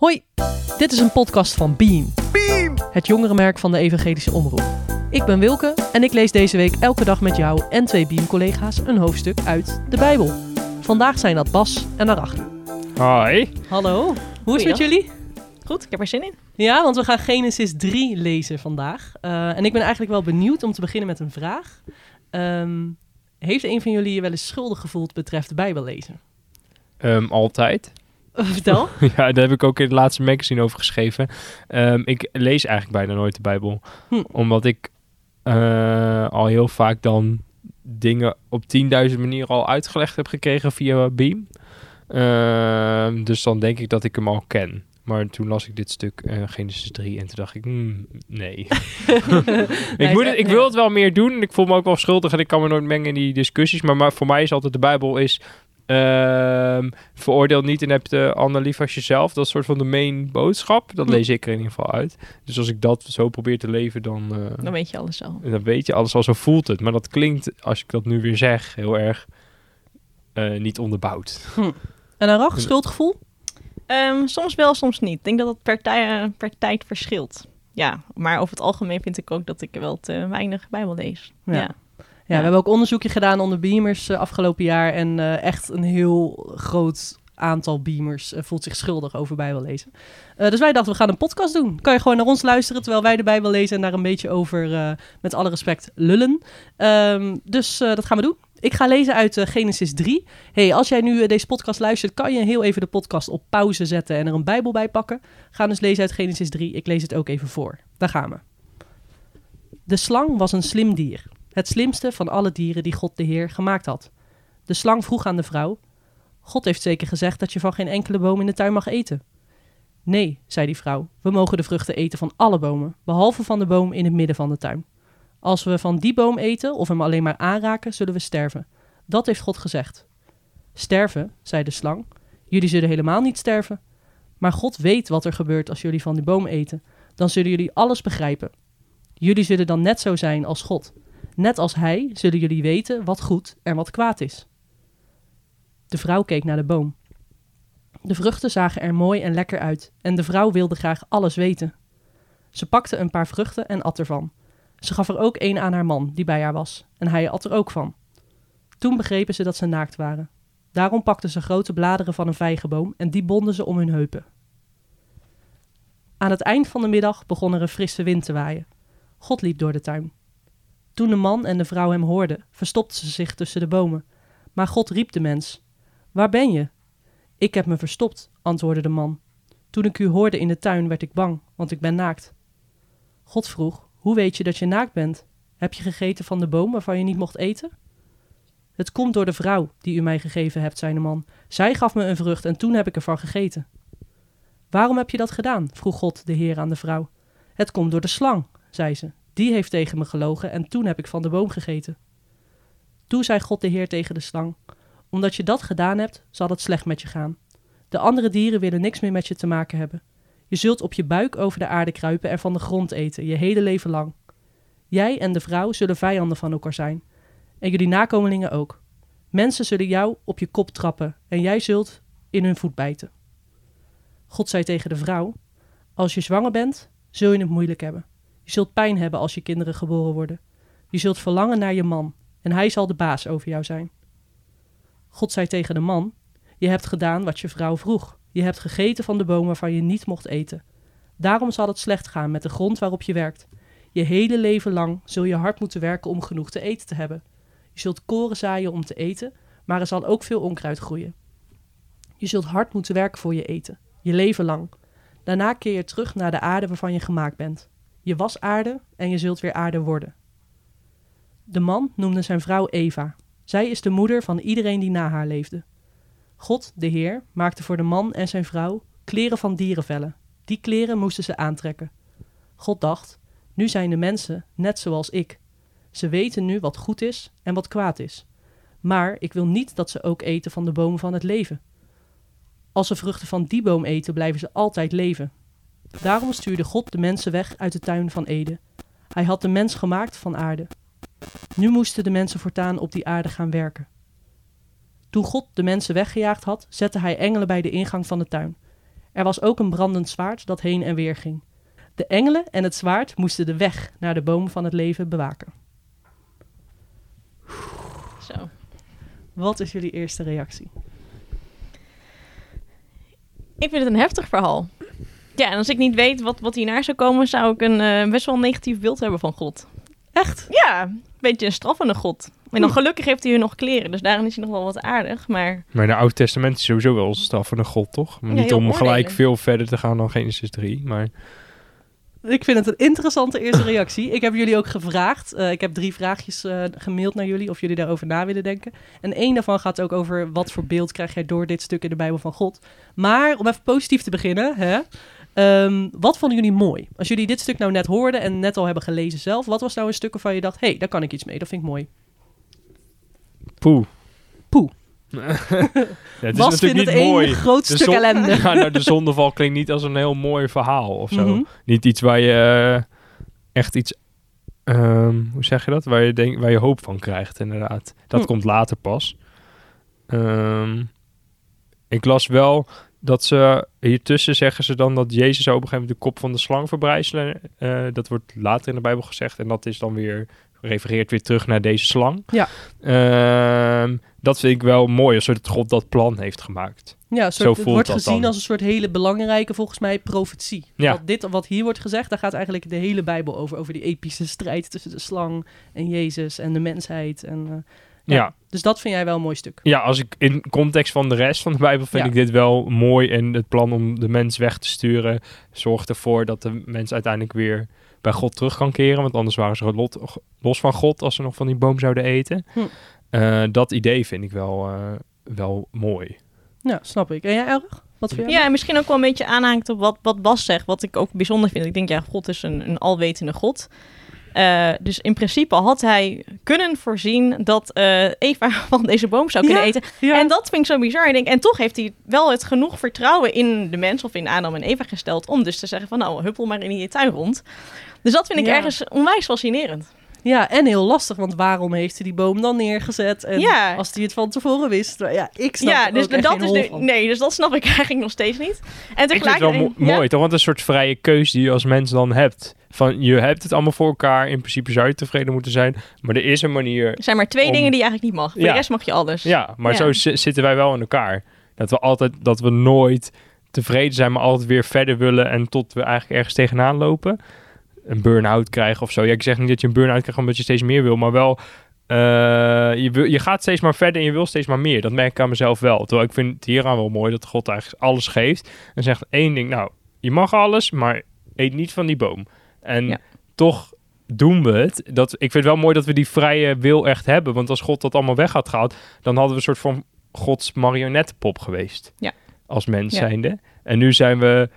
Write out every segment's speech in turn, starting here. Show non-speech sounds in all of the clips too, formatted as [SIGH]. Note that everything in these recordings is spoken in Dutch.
Hoi, dit is een podcast van Beam. Beam! Het jongerenmerk van de Evangelische Omroep. Ik ben Wilke en ik lees deze week elke dag met jou en twee Beam-collega's een hoofdstuk uit de Bijbel. Vandaag zijn dat Bas en Arachter. Hoi. Hallo, hoe is het met jullie? Goed, ik heb er zin in. Ja, want we gaan Genesis 3 lezen vandaag. Eh, en ik ben eigenlijk wel benieuwd om te beginnen met een vraag. Ehm, heeft een van jullie je wel eens schuldig gevoeld betreft de Bijbel lezen? Ehm, altijd. Vertel. [LAUGHS] ja, daar heb ik ook in het laatste magazine over geschreven. Ehm, ik lees eigenlijk bijna nooit de Bijbel. Hm. Omdat ik eh, al heel vaak dan dingen op 10.000 manieren al uitgelegd heb gekregen via Beam. Ehm, dus dan denk ik dat ik hem al ken. Maar toen las ik dit stuk, eh, Genesis 3, en toen dacht ik, hmm, nee. [LAUGHS] [LAUGHS] ik, moet het, ik wil het wel meer doen. Ik voel me ook wel schuldig en ik kan me nooit mengen in die discussies. Maar, maar voor mij is altijd de Bijbel is... ehm, veroordeel niet en heb de ander lief als jezelf. Dat is soort van de main boodschap. Dat Hm. lees ik er in ieder geval uit. Dus als ik dat zo probeer te leven, dan, eh, Dan weet je alles al. dan weet je alles al. Zo voelt het. Maar dat klinkt, als ik dat nu weer zeg, heel erg eh, niet onderbouwd. En Arach, schuldgevoel? Ehm, soms wel, soms niet. Ik denk dat het per, tij- eh, per tijd verschilt. Ja, maar over het algemeen vind ik ook dat ik wel te weinig Bijbel lees. Ja. Ja. Ja, we hebben ook onderzoekje gedaan onder beamers eh, afgelopen jaar. En eh, echt een heel groot aantal beamers eh, voelt zich schuldig over Bijbel lezen. Dus wij dachten, we gaan een podcast doen. Kan je gewoon naar ons luisteren terwijl wij de Bijbel lezen en daar een beetje over, met alle respect, lullen. Ehm, dus dat gaan we doen. Ik ga lezen uit Genesis 3. Hey, als jij nu deze podcast luistert, kan je heel even de podcast op pauze zetten en er een Bijbel bij pakken. Ga dus lezen uit Genesis 3. Ik lees het ook even voor. Daar gaan we. De slang was een slim dier. Het slimste van alle dieren die God de Heer gemaakt had. De slang vroeg aan de vrouw: God heeft zeker gezegd dat je van geen enkele boom in de tuin mag eten. Nee, zei die vrouw, we mogen de vruchten eten van alle bomen, behalve van de boom in het midden van de tuin. Als we van die boom eten of hem alleen maar aanraken, zullen we sterven. Dat heeft God gezegd. Sterven, zei de slang. Jullie zullen helemaal niet sterven. Maar God weet wat er gebeurt als jullie van die boom eten. Dan zullen jullie alles begrijpen. Jullie zullen dan net zo zijn als God. Net als hij zullen jullie weten wat goed en wat kwaad is. De vrouw keek naar de boom. De vruchten zagen er mooi en lekker uit en de vrouw wilde graag alles weten. Ze pakte een paar vruchten en at ervan. Ze gaf er ook een aan haar man, die bij haar was, en hij at er ook van. Toen begrepen ze dat ze naakt waren. Daarom pakten ze grote bladeren van een vijgenboom en die bonden ze om hun heupen. Aan het eind van de middag begon er een frisse wind te waaien. God liep door de tuin. Toen de man en de vrouw hem hoorden, verstopten ze zich tussen de bomen. Maar God riep de mens: Waar ben je? Ik heb me verstopt, antwoordde de man. Toen ik u hoorde in de tuin, werd ik bang, want ik ben naakt. God vroeg: Hoe weet je dat je naakt bent? Heb je gegeten van de boom waarvan je niet mocht eten? Het komt door de vrouw die u mij gegeven hebt, zei de man. Zij gaf me een vrucht en toen heb ik ervan gegeten. Waarom heb je dat gedaan? vroeg God de Heer aan de vrouw. Het komt door de slang, zei ze. Die heeft tegen me gelogen en toen heb ik van de boom gegeten. Toen zei God de Heer tegen de slang: Omdat je dat gedaan hebt, zal het slecht met je gaan. De andere dieren willen niks meer met je te maken hebben. Je zult op je buik over de aarde kruipen en van de grond eten, je hele leven lang. Jij en de vrouw zullen vijanden van elkaar zijn. En jullie nakomelingen ook. Mensen zullen jou op je kop trappen en jij zult in hun voet bijten. God zei tegen de vrouw: Als je zwanger bent, zul je het moeilijk hebben. Je zult pijn hebben als je kinderen geboren worden. Je zult verlangen naar je man en hij zal de baas over jou zijn. God zei tegen de man: Je hebt gedaan wat je vrouw vroeg. Je hebt gegeten van de boom waarvan je niet mocht eten. Daarom zal het slecht gaan met de grond waarop je werkt. Je hele leven lang zul je hard moeten werken om genoeg te eten te hebben. Je zult koren zaaien om te eten, maar er zal ook veel onkruid groeien. Je zult hard moeten werken voor je eten, je leven lang. Daarna keer je terug naar de aarde waarvan je gemaakt bent. Je was aarde en je zult weer aarde worden. De man noemde zijn vrouw Eva. Zij is de moeder van iedereen die na haar leefde. God, de Heer, maakte voor de man en zijn vrouw kleren van dierenvellen. Die kleren moesten ze aantrekken. God dacht: Nu zijn de mensen net zoals ik. Ze weten nu wat goed is en wat kwaad is. Maar ik wil niet dat ze ook eten van de boom van het leven. Als ze vruchten van die boom eten, blijven ze altijd leven. Daarom stuurde God de mensen weg uit de tuin van Eden. Hij had de mens gemaakt van aarde. Nu moesten de mensen voortaan op die aarde gaan werken. Toen God de mensen weggejaagd had, zette hij engelen bij de ingang van de tuin. Er was ook een brandend zwaard dat heen en weer ging. De engelen en het zwaard moesten de weg naar de boom van het leven bewaken. Zo. Wat is jullie eerste reactie? Ik vind het een heftig verhaal. Ja, en als ik niet weet wat, wat hiernaar zou komen, zou ik een eh, best wel negatief beeld hebben van God. Echt? Ja, een beetje een straffende God. En dan gelukkig heeft hij hier nog kleren, dus daarin is hij nog wel wat aardig. Maar Maar in het Oude Testament is sowieso wel een straffende God, toch? Maar Ja, niet om gelijk veel verder te gaan dan Genesis 3. Maar Ik vind het een interessante eerste reactie. Ik heb jullie ook gevraagd. eh, ik heb drie vraagjes eh, gemaild naar jullie of jullie daarover na willen denken. En één daarvan gaat ook over wat voor beeld krijg jij door dit stuk in de Bijbel van God. Maar om even positief te beginnen, hè, ehm, wat vonden jullie mooi? Als jullie dit stuk nou net hoorden en net al hebben gelezen zelf, wat was nou een stuk waarvan je dacht, hé, hey, daar kan ik iets mee, dat vind ik mooi. poeh. Poeh. [LAUGHS] [LAUGHS] ja, het is vindt natuurlijk het niet één mooi. groot De stuk zon- ellende. Ja, nou, de zondeval klinkt niet als een heel mooi verhaal of zo. Mhm. Niet iets waar je eh, echt iets... ehm, hoe zeg je dat? Waar je, denk, waar je hoop van krijgt, inderdaad. Dat Hm. komt later pas. Ehm, ik las wel dat ze... Hiertussen zeggen ze dan dat Jezus op een gegeven moment de kop van de slang verbrijzelen. Eh, dat wordt later in de Bijbel gezegd. En dat is dan weer... refereert weer terug naar deze slang. Ja. Ehm, dat vind ik wel mooi, als dat God dat plan heeft gemaakt. Ja, Zo soort, het voelt wordt dat gezien dan. als een soort hele belangrijke, volgens mij, profetie. Ja. Dat dit wat hier wordt gezegd, daar gaat eigenlijk de hele Bijbel over. Over die epische strijd tussen de slang en Jezus en de mensheid. En, eh, ja. ja. Dus dat vind jij wel een mooi stuk. Ja, als ik in context van de rest van de Bijbel vind Ja. ik dit wel mooi. En het plan om de mens weg te sturen zorgt ervoor dat de mens uiteindelijk weer bij God terug kan keren. Want anders waren ze lot, los van God als ze nog van die boom zouden eten. Hm. Eh, dat idee vind ik wel, eh, wel mooi. Ja, snap ik. En jij, Elrig? Wat vind jij? ja, en misschien ook wel een beetje aanhaakt op wat, wat Bas zegt, wat ik ook bijzonder vind. Ik denk, ja, God is een, een alwetende God. Eh, dus in principe had hij kunnen voorzien dat eh, Eva [LAUGHS] van deze boom zou kunnen Ja, eten. Ja. En dat vind ik zo bizar. Ik denk, en toch heeft hij wel het genoeg vertrouwen in de mens of in Adam en Eva gesteld om dus te zeggen van nou, huppel maar in die tuin rond. Dus dat vind ik Ja. ergens onwijs fascinerend. ja, en heel lastig, want waarom heeft hij die boom dan neergezet? En Ja. als hij het van tevoren wist. Ja, ik snap ja, dus ook echt dat geen is de, nee, dus dat snap ik [LAUGHS] eigenlijk nog steeds niet. En Ik vind het wel tegelijkertijd mo- ja. mooi, toch? Want een soort vrije keus die je als mens dan hebt. Van, je hebt het allemaal voor elkaar. In principe zou je tevreden moeten zijn. Maar er is een manier Er zijn maar twee Om- dingen die je eigenlijk niet mag. Voor Ja. de rest mag je alles. Ja, maar Ja. zo zi- zitten wij wel in elkaar. Dat we altijd, dat we nooit tevreden zijn, maar altijd weer verder willen en tot we eigenlijk ergens tegenaan lopen. Een burn-out krijgen of zo. Ja, ik zeg niet dat je een burn-out krijgt omdat je steeds meer wil, maar wel, eh, je, je gaat steeds maar verder en je wil steeds maar meer. Dat merk ik aan mezelf wel. Terwijl ik vind het hieraan wel mooi dat God eigenlijk alles geeft en zegt één ding, nou, je mag alles, maar eet niet van die boom. En Ja. toch doen we het. Dat, ik vind het wel mooi dat we die vrije wil echt hebben. Want als God dat allemaal weg had gehaald, dan hadden we een soort van Gods marionettenpop geweest. Ja. Als mens Ja. zijnde. En nu zijn we,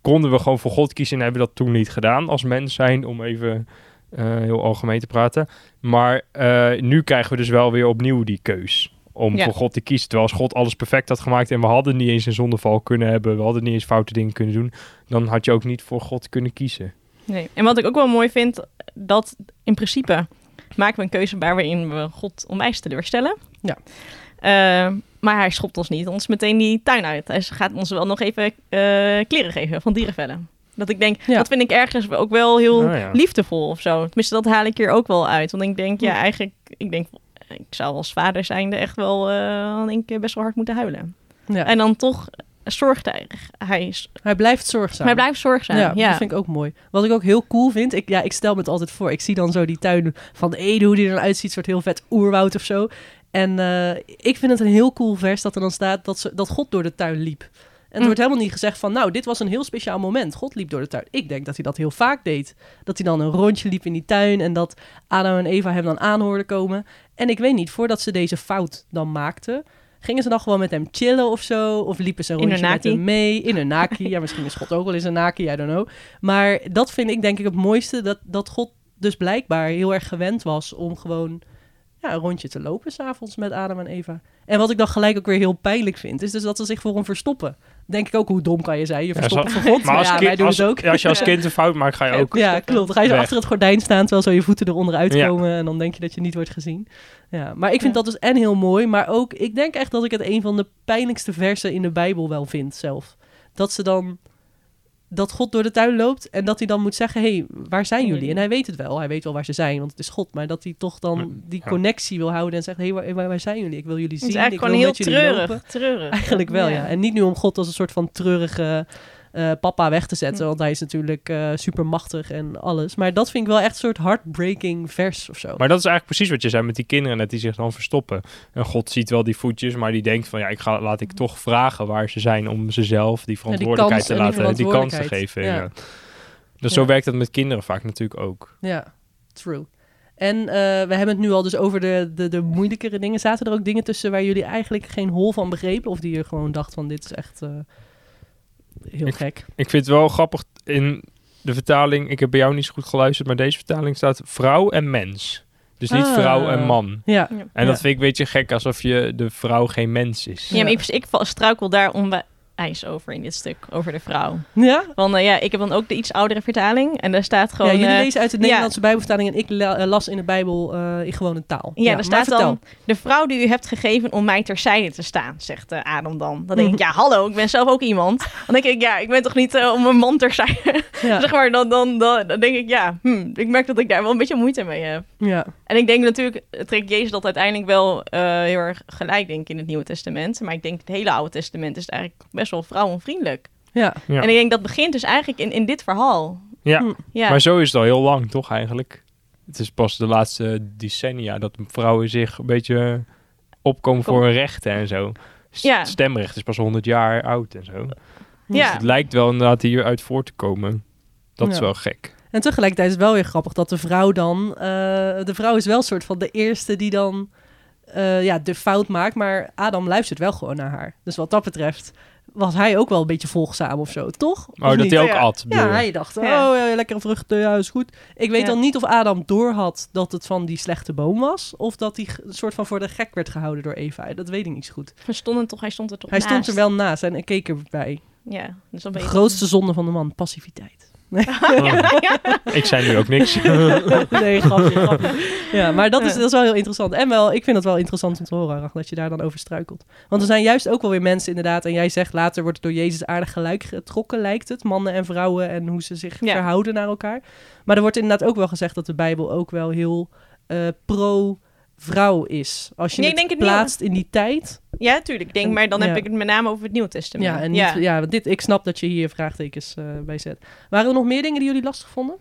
konden we gewoon voor God kiezen en hebben we dat toen niet gedaan als mens zijn, om even eh, heel algemeen te praten. Maar eh, nu krijgen we dus wel weer opnieuw die keus om Ja. voor God te kiezen. Terwijl als God alles perfect had gemaakt en we hadden niet eens een zondeval kunnen hebben, we hadden niet eens foute dingen kunnen doen, dan had je ook niet voor God kunnen kiezen. Nee. En wat ik ook wel mooi vind, dat in principe maken we een keuze waarin we God onwijs teleurstellen. Ja. Eh, maar hij schopt ons niet ons meteen die tuin uit. Hij gaat ons wel nog even eh, kleren geven van dierenvellen. Dat ik denk, Ja. dat vind ik ergens ook wel heel Oh ja. liefdevol of zo. Tenminste, dat haal ik hier ook wel uit. Want ik denk, ja, Ja. eigenlijk, ik denk, ik zou als vader zijnde echt wel, eh, denk ik, best wel hard moeten huilen. Ja. En dan toch zorgt hij, hij, Hij blijft zorgzaam. hij blijft zorgzaam. Ja, Ja, dat vind ik ook mooi. Wat ik ook heel cool vind, ik, ja, ik stel me het altijd voor. Ik zie dan zo die tuin van de Ede, hoe die er dan uitziet, soort heel vet oerwoud of zo. En eh, ik vind het een heel cool vers dat er dan staat dat, ze, dat God door de tuin liep. En er Mm. wordt helemaal niet gezegd van, nou, dit was een heel speciaal moment. God liep door de tuin. Ik denk dat hij dat heel vaak deed. Dat hij dan een rondje liep in die tuin en dat Adam en Eva hem dan aan hoorden komen. En ik weet niet, voordat ze deze fout dan maakten, gingen ze dan gewoon met hem chillen of zo? Of liepen ze een rondje met hem mee? In een naki. Ja, misschien is God ook wel eens een naki, I don't know. Maar dat vind ik denk ik het mooiste, dat, dat God dus blijkbaar heel erg gewend was om gewoon ja, een rondje te lopen s'avonds met Adam en Eva. En wat ik dan gelijk ook weer heel pijnlijk vind, is dus dat ze zich voor hem verstoppen. Denk ik ook, hoe dom kan je zijn? Je Ja, verstopt zo- voor God, Maar als, ja, kind, wij doen als, het ook. ja, als je als kind een fout maakt, ga je ook. Ja, klopt. Dan ga je zo achter het gordijn staan terwijl zo je voeten eronder Ja. uitkomen. En dan denk je dat je niet wordt gezien. Ja, maar ik vind Ja. dat dus en heel mooi. Maar ook, ik denk echt dat ik het een van de pijnlijkste versen in de Bijbel wel vind zelf. dat ze dan dat God door de tuin loopt en dat hij dan moet zeggen: hé, hey, waar zijn jullie? En hij weet het wel, hij weet wel waar ze zijn, want het is God, maar dat hij toch dan die Ja. connectie wil houden en zegt: hé, hey, waar, waar, waar zijn jullie? Ik wil jullie Het zien. is ik eigenlijk wil gewoon heel jullie treurig. treurig. Eigenlijk wel, ja. En niet nu om God als een soort van treurige eh, papa weg te zetten, want hij is natuurlijk eh super machtig en alles. Maar dat vind ik wel echt een soort heartbreaking vers of zo. Maar dat is eigenlijk precies wat je zei met die kinderen, dat die zich dan verstoppen. En God ziet wel die voetjes, maar die denkt van ja, ik ga, laat ik toch vragen waar ze zijn om ze zelf die verantwoordelijkheid kans te en die laten, die kans te geven. Ja. Ja. Dus zo werkt dat met kinderen vaak natuurlijk ook. Ja, true. En eh, we hebben het nu al dus over de, de, de moeilijkere dingen. Zaten er ook dingen tussen waar jullie eigenlijk geen hol van begrepen? Of die je gewoon dacht van dit is echt eh, heel Ik- gek? Ik vind het wel grappig in de vertaling, ik heb bij jou niet zo goed geluisterd, maar deze vertaling staat vrouw en mens. Dus niet Ah. vrouw en man. Ja. En Ja. dat vind ik een beetje gek, alsof je de vrouw geen mens is. Ja, maar ik, ik val- struikel daar onwijs over in dit stuk, over de vrouw. ja? Want eh, ja, ik heb dan ook de iets oudere vertaling. En daar staat gewoon... ja, jullie eh, lezen uit de ja. Nederlandse Bijbelvertaling en ik eh, las in de Bijbel eh, in gewone taal. Ja, maar staat vertel. dan... De vrouw die u hebt gegeven om mij terzijde te staan, zegt Adam dan. Dan denk ik, ja, hallo, ik ben zelf ook iemand. [LAUGHS] Dan denk ik, ja, ik ben toch niet om een man terzijde. Ja, [LAUGHS] zeg maar, dan, dan, dan, dan denk ik, ja, hm, ik merk dat ik daar wel een beetje moeite mee heb. Ja. En ik denk natuurlijk, trekt Jezus dat uiteindelijk wel eh, heel erg gelijk, denk ik, in het Nieuwe Testament. Maar ik denk, het hele Oude Testament is eigenlijk best wel vrouwenvriendelijk. ja. Ja. En ik denk, dat begint dus eigenlijk in, in dit verhaal. Ja, Hm. Ja, maar zo is het al heel lang, toch eigenlijk? Het is pas de laatste decennia dat vrouwen zich een beetje opkomen Kom. voor hun rechten en zo. S- Ja. Stemrecht is pas 100 jaar oud en zo. Dus Ja. het lijkt wel inderdaad hieruit voor te komen. Dat is wel gek. En tegelijkertijd is het wel weer grappig dat de vrouw dan... eh, de vrouw is wel een soort van de eerste die dan eh, ja, de fout maakt. Maar Adam luistert wel gewoon naar haar. Dus wat dat betreft was hij ook wel een beetje volgzaam of zo, toch? Of Oh, dat niet? hij ook Ja. at. bedoel Ja, hij dacht, oh, ja, lekkere vruchten, ja, is goed. Ik weet Ja. dan niet of Adam doorhad dat het van die slechte boom was... of dat hij een soort van voor de gek werd gehouden door Eva. Dat weet ik niet zo goed. we stonden toch, hij stond er toch Hij stond er wel naast en ik keek erbij. Ja, dus dan De ben je grootste zonde van de man, passiviteit. Ik zei nu ook niks. [LAUGHS] nee, grapje, grapje. Ja, maar dat is, dat is wel heel interessant. En wel, ik vind het wel interessant om te horen, Rach, dat je daar dan over struikelt. Want er zijn juist ook wel weer mensen inderdaad, en jij zegt later wordt het door Jezus aardig gelijk getrokken, lijkt het. Mannen en vrouwen en hoe ze zich Ja. verhouden naar elkaar. Maar er wordt inderdaad ook wel gezegd dat de Bijbel ook wel heel eh, pro-vrouw is. Als je Nee, het denk het niet, plaatst in die tijd. Ja, tuurlijk. Ik denk, En- maar dan ja. heb ik het met name over het Nieuwe Testament. Ja, en niet, ja. want dit, ik snap dat je hier vraagtekens eh, bij zet. Waren er nog meer dingen die jullie lastig vonden?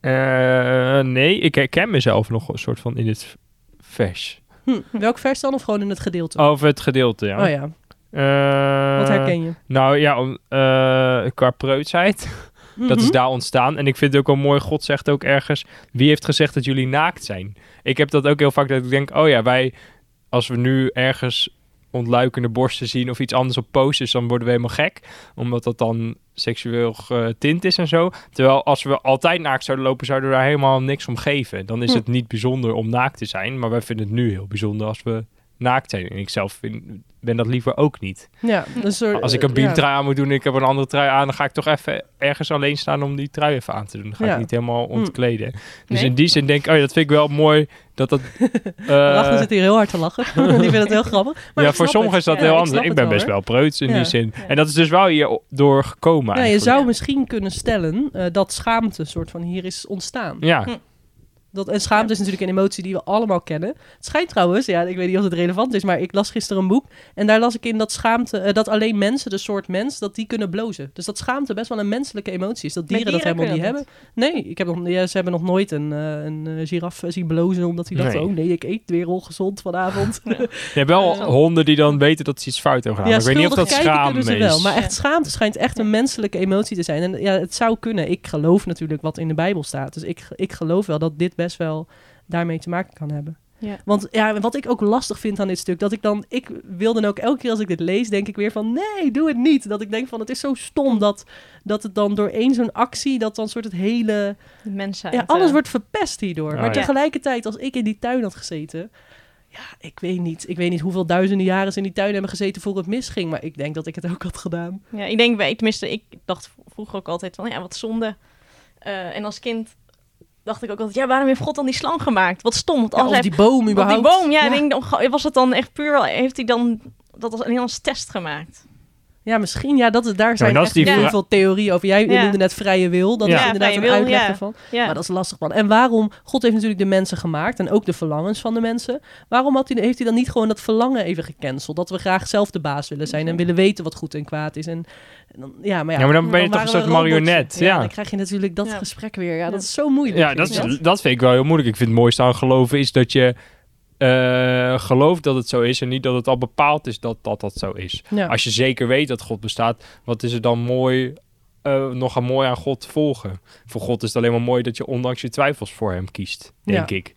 Eh, nee, ik herken mezelf nog een soort van in het vers. Hm, welk vers dan? Of gewoon in het gedeelte? Over het gedeelte, ja. Oh ja, Eh, wat herken je? Nou ja, om, eh, qua preutsheid. Dat is Mhm. daar ontstaan. En ik vind het ook wel mooi, God zegt ook ergens... Wie heeft gezegd dat jullie naakt zijn? Ik heb dat ook heel vaak dat ik denk... Oh ja, wij... Als we nu ergens ontluikende borsten zien of iets anders op posters... dan worden we helemaal gek. Omdat dat dan seksueel getint is en zo. Terwijl als we altijd naakt zouden lopen... zouden we daar helemaal niks om geven. Dan is Hm. het niet bijzonder om naakt te zijn. Maar wij vinden het nu heel bijzonder als we naakt zijn. En ik zelf vind, ben dat liever ook niet. Ja, Als ik een ja. beamtrui aan moet doen en ik heb een andere trui aan, dan ga ik toch even ergens alleen staan om die trui even aan te doen. Dan ga Ja. ik niet helemaal ontkleden. Dus Nee. in die zin denk ik, oh ja, dat vind ik wel mooi dat dat... [LAUGHS] eh, Rachel zit hier heel hard te lachen. [LAUGHS] Die vindt het heel grappig. Maar ja, voor sommigen is dat Ja, heel anders. Ik ben wel, best wel preuts in die zin. En dat is dus wel hierdoor gekomen Ja, je zou misschien kunnen stellen eh, dat schaamte soort van hier is ontstaan. Ja, Hm. Dat, en schaamte Ja. is natuurlijk een emotie die we allemaal kennen. Het schijnt trouwens, ja, ik weet niet of het relevant is, maar ik las gisteren een boek. En daar las ik in dat schaamte, eh, dat alleen mensen, de soort mens, dat die kunnen blozen. Dus dat schaamte best wel een menselijke emotie is. Dat dieren, dat helemaal niet hebben. Nee, ik heb nog, ja, ze hebben nog nooit een, eh, een eh, giraf zien blozen omdat hij dacht, Nee. oh nee, ik eet weer ongezond vanavond. [LAUGHS] je hebt wel Ja. honden die dan weten dat ze iets fout hebben gedaan. Ja, ik weet niet of dat schuldig kijken schaam kunnen ze is. wel. Maar echt schaamte schijnt echt een menselijke emotie te zijn. En ja, het zou kunnen. Ik geloof natuurlijk wat in de Bijbel staat. Dus ik, ik geloof wel dat dit best wel daarmee te maken kan hebben. Ja. Want ja, wat ik ook lastig vind aan dit stuk, dat ik dan, ik wil dan ook elke keer als ik dit lees, denk ik weer van nee, doe het niet. Dat ik denk van het is zo stom dat, dat het dan door één zo'n actie, dat dan soort het hele, De mensheid. ja, alles eh, wordt verpest hierdoor. Oh, maar ja. tegelijkertijd, als ik in die tuin had gezeten, ja, ik weet niet. Ik weet niet hoeveel duizenden jaren ze in die tuin hebben gezeten voor het misging. Maar ik denk dat ik het ook had gedaan. Ja, ik denk, tenminste, ik dacht vroeger ook altijd van, ja, wat zonde. Eh, en als kind dacht ik ook altijd, ja, waarom heeft God dan die slang gemaakt? Wat stom. Want Ja, als hij, die boom überhaupt. die boom, ja, ja. Denk, dan, was het dan echt puur, heeft hij dan dat als, alleen als test gemaakt? Ja, misschien. Ja, dat, daar zijn dat echt die heel veel theorieën over. Jij Ja. noemde net vrije wil. Dat Ja. is Ja, inderdaad een wil, uitleg ja. ervan. Ja. Maar dat is lastig man. En waarom, God heeft natuurlijk de mensen gemaakt en ook de verlangens van de mensen. Waarom had hij, heeft hij dan niet gewoon dat verlangen even gecanceld? Dat we graag zelf de baas willen zijn en willen weten wat goed en kwaad is. En, en dan, ja, maar ja, Ja, maar dan ben je toch een soort marionet, Ja, ja. dan krijg je natuurlijk dat Ja. gesprek weer. Ja, dat Ja. is zo moeilijk. Ja, dat, vind is, ik. dat vind ik wel heel moeilijk. Ik vind het mooiste aan geloven is dat je eh, gelooft dat het zo is en niet dat het al bepaald is dat dat, dat zo is. Ja. Als je zeker weet dat God bestaat, wat is er dan mooi, eh, nog aan mooi aan God volgen? Voor God is het alleen maar mooi dat je ondanks je twijfels voor hem kiest, denk Ja. ik.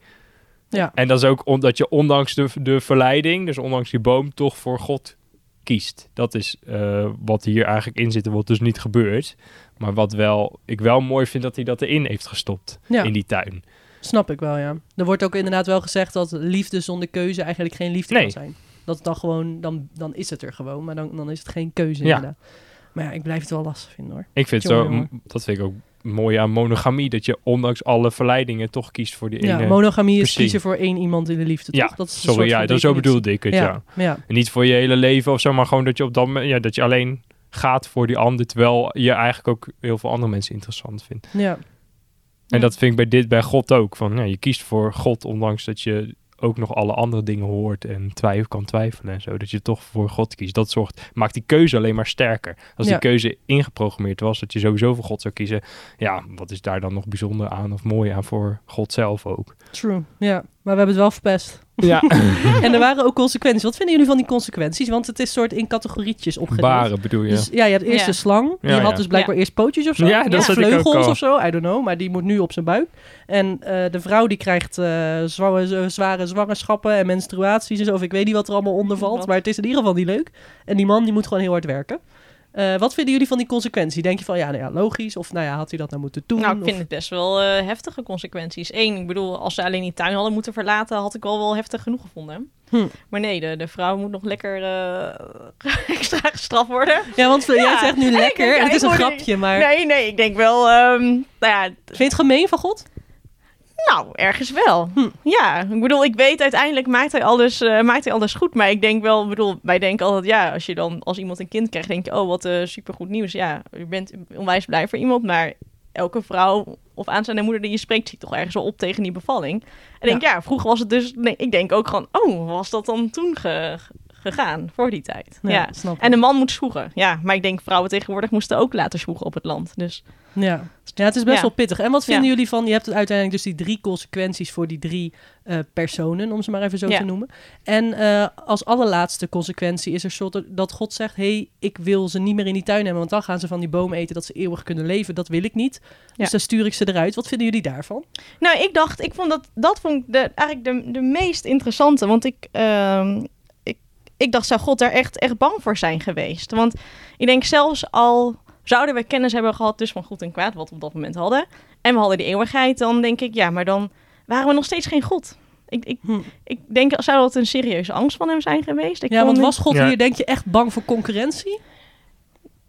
Ja. En dat is ook omdat je ondanks de, de verleiding, dus ondanks die boom, toch voor God kiest. Dat is eh, wat hier eigenlijk in zit en wat dus niet gebeurt. Maar wat wel, ik wel mooi vind dat hij dat erin heeft gestopt, Ja. in die tuin. Snap ik wel, ja. Er wordt ook inderdaad wel gezegd dat liefde zonder keuze eigenlijk geen liefde Nee. kan zijn. Dat het dan gewoon, dan, dan is het er gewoon, maar dan, dan is het geen keuze Ja. inderdaad. Maar ja, ik blijf het wel lastig vinden hoor. Ik vind het Jongen, zo, jongen. dat vind ik ook mooi aan monogamie, dat je ondanks alle verleidingen toch kiest voor die Ja, ene. monogamie is kiezen voor één iemand in de liefde, ja, toch? Dat is sorry, ja, dat zo bedoelde ik het, ja. ja. ja. En niet voor je hele leven of zo, maar gewoon dat je op dat moment, ja, dat je alleen gaat voor die ander, terwijl je eigenlijk ook heel veel andere mensen interessant vindt. ja. En dat vind ik bij dit bij God ook. Van, ja, je kiest voor God, ondanks dat je ook nog alle andere dingen hoort en twijfel kan twijfelen en zo. Dat je toch voor God kiest. Dat zorgt, maakt die keuze alleen maar sterker. Als Ja. die keuze ingeprogrammeerd was, dat je sowieso voor God zou kiezen. Ja, wat is daar dan nog bijzonder aan of mooi aan voor God zelf ook? True. Ja, maar we hebben het wel verpest. Ja, [LAUGHS] en er waren ook consequenties. Wat vinden jullie van die consequenties? Want het is soort in categorietjes opgedeeld. baren bedoel je. Dus ja, je hebt eerst Ja. de slang. Die Ja, had ja. dus blijkbaar Ja. eerst pootjes of zo. Ja, dat Of zat ik ook vleugels of zo. I don't know. Maar die moet nu op zijn buik. En eh, de vrouw die krijgt eh, zware, zware zwangerschappen en menstruaties en zo. Of ik weet niet wat er allemaal onder valt. Maar het is in ieder geval niet leuk. En die man die moet gewoon heel hard werken. Eh, wat vinden jullie van die consequentie? Denk je van, ja, nou ja, logisch. Of nou ja, had hij dat nou moeten doen? Nou, ik Of- vind het best wel eh, heftige consequenties. Eén, ik bedoel, als ze alleen die tuin hadden moeten verlaten, had ik al wel heftig genoeg gevonden. Hm. Maar nee, de, de vrouw moet nog lekker eh, [LAUGHS] extra gestraft worden. Ja, want jij zegt nu [LAUGHS] lekker. En het is een grapje, maar... Nee, nee, ik denk wel, ehm, nou ja, Vind je het gemeen van God? Nou, ergens wel. Hm. Ja, ik bedoel, ik weet uiteindelijk maakt hij alles, eh, maakt hij alles goed. Maar ik denk wel, ik bedoel, wij denken altijd, ja, als je dan als iemand een kind krijgt, denk je, oh, wat super supergoed nieuws. Ja, je bent onwijs blij voor iemand, maar elke vrouw of aanstaande moeder die je spreekt, ziet toch ergens wel op tegen die bevalling. En denk, ja, vroeger was het dus, nee, ik denk ook gewoon, oh, was dat dan toen ge- gegaan, voor die tijd? Ja. snap ik. En de man moet zwoegen. Ja, maar ik denk vrouwen tegenwoordig moesten ook laten zwoegen op het land. Dus Ja. ja, het is best Ja. wel pittig. En wat vinden Ja. jullie van, je hebt uiteindelijk dus die drie consequenties voor die drie eh, personen, om ze maar even zo Ja. te noemen. En eh, als allerlaatste consequentie is er soort dat God zegt, hey, ik wil ze niet meer in die tuin hebben, want dan gaan ze van die boom eten dat ze eeuwig kunnen leven. Dat wil ik niet. Dus Ja. dan stuur ik ze eruit. Wat vinden jullie daarvan? Nou, ik dacht, ik vond dat, dat vond ik de, eigenlijk de, de meest interessante. Want ik, ehm, ik, dacht, zou God daar echt, echt bang voor zijn geweest? Want ik denk zelfs al zouden we kennis hebben gehad dus van goed en kwaad, wat we op dat moment hadden. En we hadden die eeuwigheid, dan denk ik, ja, maar dan waren we nog steeds geen God. Ik, ik, Hm. ik denk, zou dat een serieuze angst van hem zijn geweest? Ik ja, want was God Ja. hier, denk je, echt bang voor concurrentie?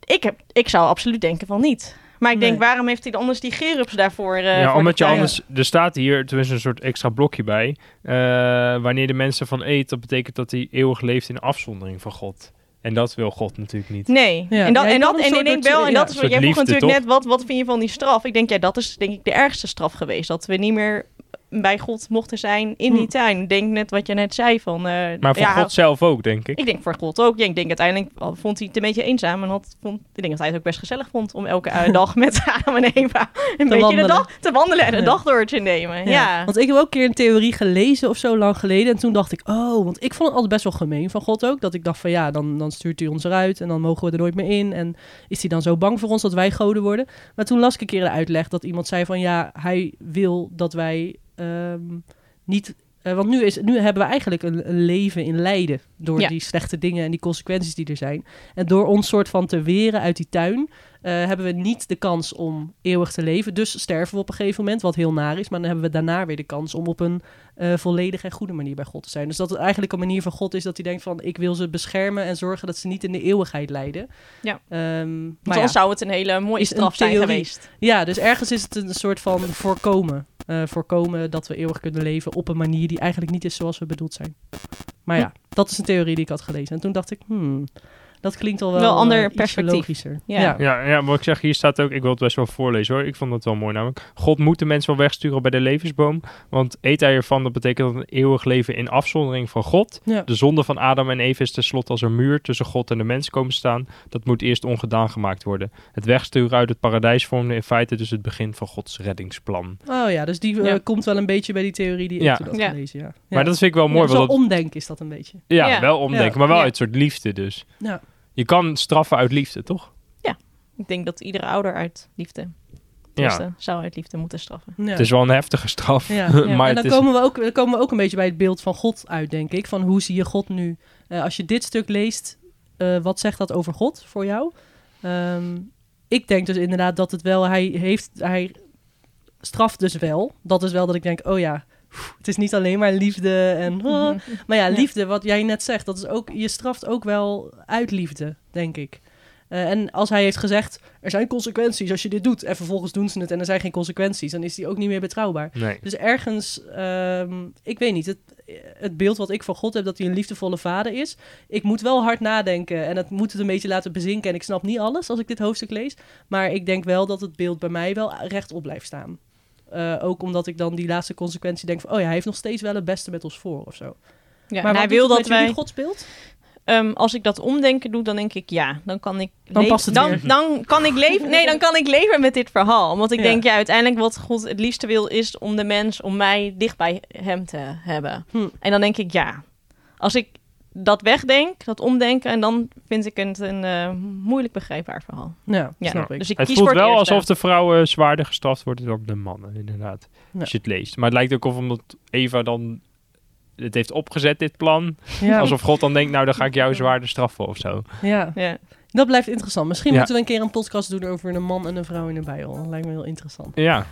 ik, heb, ik zou absoluut denken van niet. Maar ik denk, Nee. waarom heeft hij dan anders die gerubs daarvoor? eh, ja, voor omdat je anders, er staat hier tenminste een soort extra blokje bij. eh, wanneer de mensen van eet, dat betekent dat hij eeuwig leeft in afzondering van God. En dat wil God natuurlijk niet. Nee, Ja. en dat, Ja, en, dat, en ik denk wel, en ja, dat is wat jij vroeg natuurlijk net, wat, wat vind je van die straf? Ik denk, ja, dat is denk ik de ergste straf geweest. Dat we niet meer bij God mochten zijn in Hm. die tuin. Ik denk net wat je net zei van... eh, Maar voor ja, God zelf ook, denk ik. Ik denk voor God ook. Ja, ik denk uiteindelijk al vond hij het een beetje eenzaam. En had, vond, ik denk dat hij het ook best gezellig vond om elke [LAUGHS] dag met Adam en Eva een beetje wandelen. de dag te wandelen en de Ja. dag door te nemen. Ja. Want ik heb ook een keer een theorie gelezen of zo lang geleden. En toen dacht ik, oh, want ik vond het altijd best wel gemeen van God ook. Dat ik dacht van ja, dan, dan stuurt hij ons eruit en dan mogen we er nooit meer in. En is hij dan zo bang voor ons dat wij goden worden? Maar toen las ik een keer de uitleg dat iemand zei van ja, hij wil dat wij ehm, niet... eh, want nu, is, nu hebben we eigenlijk een, een leven in lijden door Ja. die slechte dingen en die consequenties die er zijn. En door ons soort van te weren uit die tuin, eh, hebben we niet de kans om eeuwig te leven. Dus sterven we op een gegeven moment, wat heel naar is. Maar dan hebben we daarna weer de kans om op een eh, volledige en goede manier bij God te zijn. Dus dat het eigenlijk een manier van God is dat hij denkt van... ik wil ze beschermen en zorgen dat ze niet in de eeuwigheid lijden. Ja. Ehm, maar ja. zou het een hele mooie straf zijn geweest. ja, dus ergens is het een soort van voorkomen. Eh, voorkomen dat we eeuwig kunnen leven op een manier die eigenlijk niet is zoals we bedoeld zijn. Maar ja, dat is een theorie die ik had gelezen. En toen dacht ik, hmm, Dat klinkt al wel, Wel ander eh, perspectief. logischer. Ja. Ja. Ja, ja, maar ik zeg, hier staat ook, ik wil het best wel voorlezen hoor. Ik vond het wel mooi namelijk. God moet de mens wel wegsturen bij de levensboom. Want eet hij ervan, dat betekent een eeuwig leven in afzondering van God. Ja. De zonde van Adam en Eve is tenslotte als een muur tussen God en de mens komen staan. Dat moet eerst ongedaan gemaakt worden. Het wegsturen uit het paradijs vormde in feite dus het begin van Gods reddingsplan. Oh ja, dus die eh, komt wel een beetje bij die theorie die ik Ja. toen had Ja. gelezen. Ja. Maar dat vind ik wel mooi. Ja, zo dat, omdenken is dat een beetje. ja, Ja. wel omdenken, Ja. maar wel Ja. uit soort liefde dus. Ja. Je kan straffen uit liefde, toch? Ik denk dat iedere ouder uit liefde, Ja. tenminste, zou uit liefde moeten straffen. Ja. Het is wel een heftige straf. Ja, [LAUGHS] Ja. maar en dan is... komen, we ook, dan komen we ook een beetje bij het beeld van God uit, denk ik. Van hoe zie je God nu? Eh, als je dit stuk leest, eh, wat zegt dat over God voor jou? Ehm, ik denk dus inderdaad dat het wel, hij heeft, hij straft dus wel. Dat is wel dat ik denk, oh ja, het is niet alleen maar liefde en... oh. [LAUGHS] Maar ja, liefde, wat jij net zegt, dat is ook, je straft ook wel uit liefde, denk ik. Eh, en als hij heeft gezegd, er zijn consequenties als je dit doet, en vervolgens doen ze het en er zijn geen consequenties, dan is hij ook niet meer betrouwbaar. Nee. Dus ergens, ehm, ik weet niet, het, het beeld wat ik van God heb, dat hij een liefdevolle vader is. Ik moet wel hard nadenken en het moet het een beetje laten bezinken. En ik snap niet alles als ik dit hoofdstuk lees. Maar ik denk wel dat het beeld bij mij wel rechtop blijft staan. Eh, ook omdat ik dan die laatste consequentie denk van... oh ja, hij heeft nog steeds wel het beste met ons voor of zo. Ja, maar hij wil dat wij... godsbeeld? Ehm, als ik dat omdenken doe, dan denk ik ja, dan kan ik Dan past het dan, weer. dan kan ik leven. Nee, dan kan ik leven met dit verhaal. Want ik Ja. denk ja, uiteindelijk wat God het liefste wil is om de mens, om mij dicht bij hem te hebben. Hm. En dan denk ik ja, als ik dat wegdenk, dat omdenken, en dan vind ik het een eh, moeilijk begrijpbaar verhaal. Ja, Ja, snap ik. dus ik Het kies voelt voor het wel alsof de vrouwen zwaarder gestraft worden dan de mannen, inderdaad. Ja. Als je het leest. Maar het lijkt ook of omdat Eva dan het heeft opgezet, dit plan. ja, Alsof God dan denkt, nou dan ga ik jou zwaarder straffen of zo. ja, Ja. dat blijft interessant. Misschien Ja. moeten we een keer een podcast doen over een man en een vrouw in de Bijbel. Dat lijkt me heel interessant. Ja.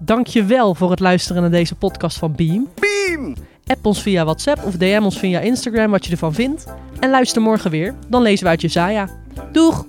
Dankjewel voor het luisteren naar deze podcast van Beam. Beam! App ons via WhatsApp of DM ons via Instagram wat je ervan vindt. En luister morgen weer, dan lezen we uit Jesaja. Doeg!